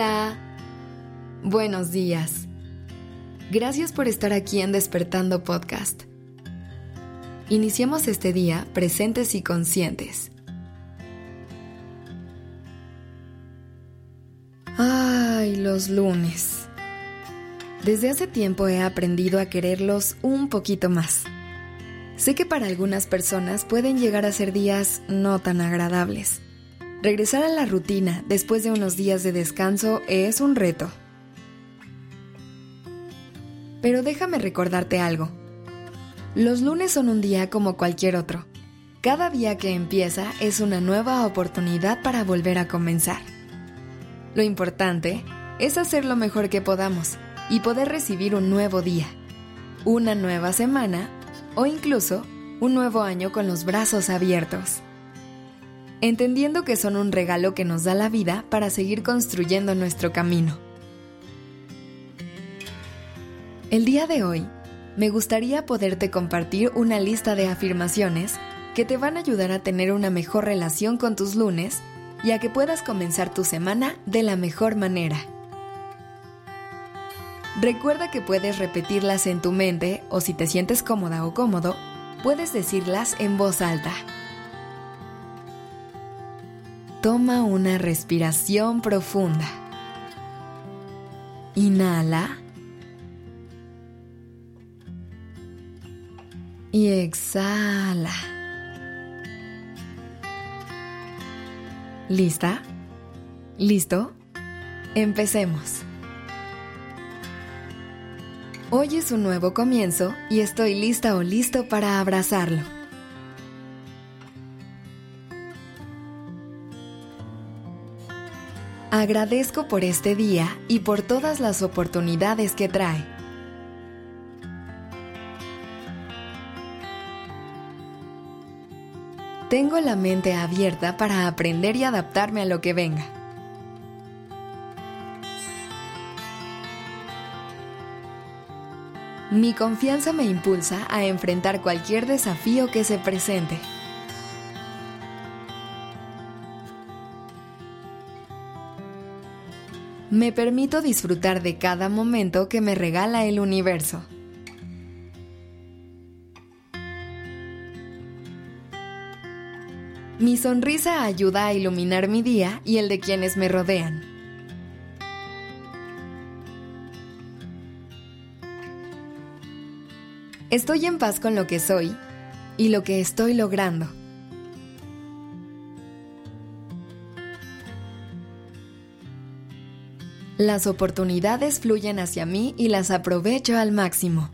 Hola. Buenos días. Gracias por estar aquí en Despertando Podcast. Iniciemos este día presentes y conscientes. Ay, los lunes. Desde hace tiempo he aprendido a quererlos un poquito más. Sé que para algunas personas pueden llegar a ser días no tan agradables Regresar a la rutina después de unos días de descanso es un reto. Pero déjame recordarte algo. Los lunes son un día como cualquier otro. Cada día que empieza es una nueva oportunidad para volver a comenzar. Lo importante es hacer lo mejor que podamos y poder recibir un nuevo día, una nueva semana o incluso un nuevo año con los brazos abiertos entendiendo que son un regalo que nos da la vida para seguir construyendo nuestro camino. El día de hoy, me gustaría poderte compartir una lista de afirmaciones que te van a ayudar a tener una mejor relación con tus lunes y a que puedas comenzar tu semana de la mejor manera. Recuerda que puedes repetirlas en tu mente o si te sientes cómoda o cómodo, puedes decirlas en voz alta. Toma una respiración profunda. Inhala. Y exhala. ¿Lista? ¿Listo? Empecemos. Hoy es un nuevo comienzo y estoy lista o listo para abrazarlo. Agradezco por este día y por todas las oportunidades que trae. Tengo la mente abierta para aprender y adaptarme a lo que venga. Mi confianza me impulsa a enfrentar cualquier desafío que se presente. Me permito disfrutar de cada momento que me regala el universo. Mi sonrisa ayuda a iluminar mi día y el de quienes me rodean. Estoy en paz con lo que soy y lo que estoy logrando. Las oportunidades fluyen hacia mí y las aprovecho al máximo.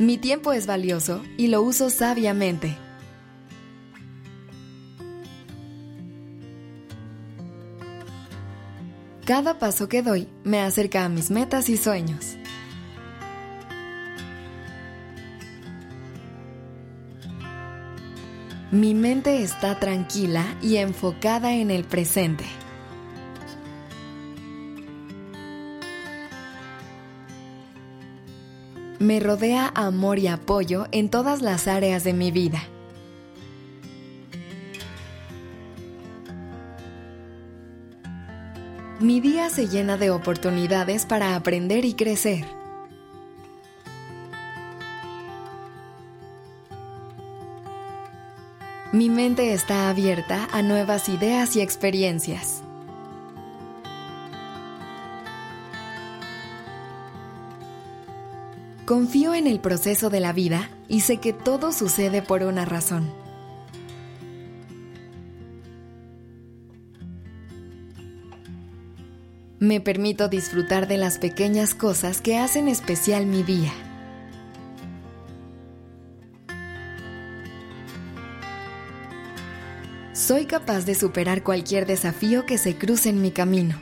Mi tiempo es valioso y lo uso sabiamente. Cada paso que doy me acerca a mis metas y sueños. Mi mente está tranquila y enfocada en el presente. Me rodea amor y apoyo en todas las áreas de mi vida. Mi día se llena de oportunidades para aprender y crecer. Mi mente está abierta a nuevas ideas y experiencias. Confío en el proceso de la vida y sé que todo sucede por una razón. Me permito disfrutar de las pequeñas cosas que hacen especial mi día. Soy capaz de superar cualquier desafío que se cruce en mi camino.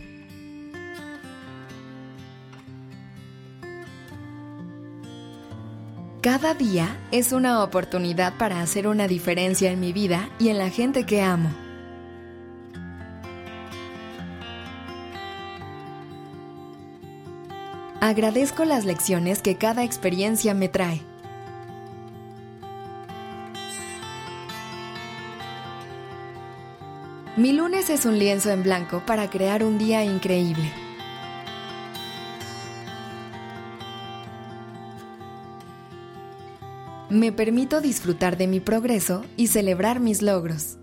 Cada día es una oportunidad para hacer una diferencia en mi vida y en la gente que amo. Agradezco las lecciones que cada experiencia me trae. Mi lunes es un lienzo en blanco para crear un día increíble. Me permito disfrutar de mi progreso y celebrar mis logros.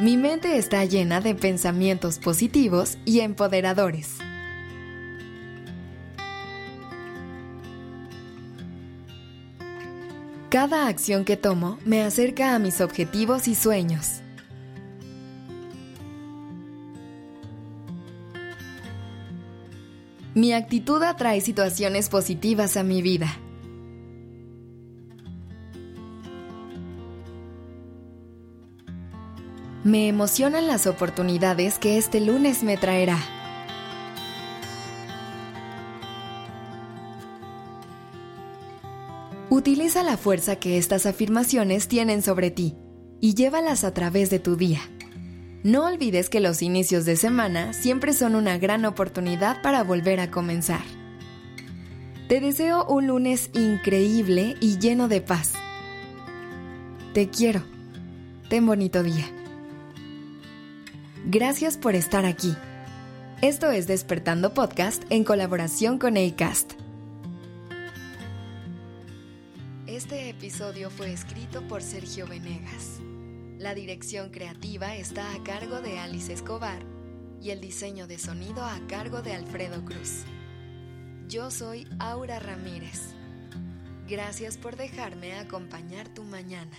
Mi mente está llena de pensamientos positivos y empoderadores. Cada acción que tomo me acerca a mis objetivos y sueños. Mi actitud atrae situaciones positivas a mi vida. Me emocionan las oportunidades que este lunes me traerá. Utiliza la fuerza que estas afirmaciones tienen sobre ti y llévalas a través de tu día. No olvides que los inicios de semana siempre son una gran oportunidad para volver a comenzar. Te deseo un lunes increíble y lleno de paz. Te quiero. Ten bonito día. Gracias por estar aquí. Esto es Despertando Podcast en colaboración con ACAST. Este episodio fue escrito por Sergio Venegas. La dirección creativa está a cargo de Alice Escobar y el diseño de sonido a cargo de Alfredo Cruz. Yo soy Aura Ramírez. Gracias por dejarme acompañar tu mañana.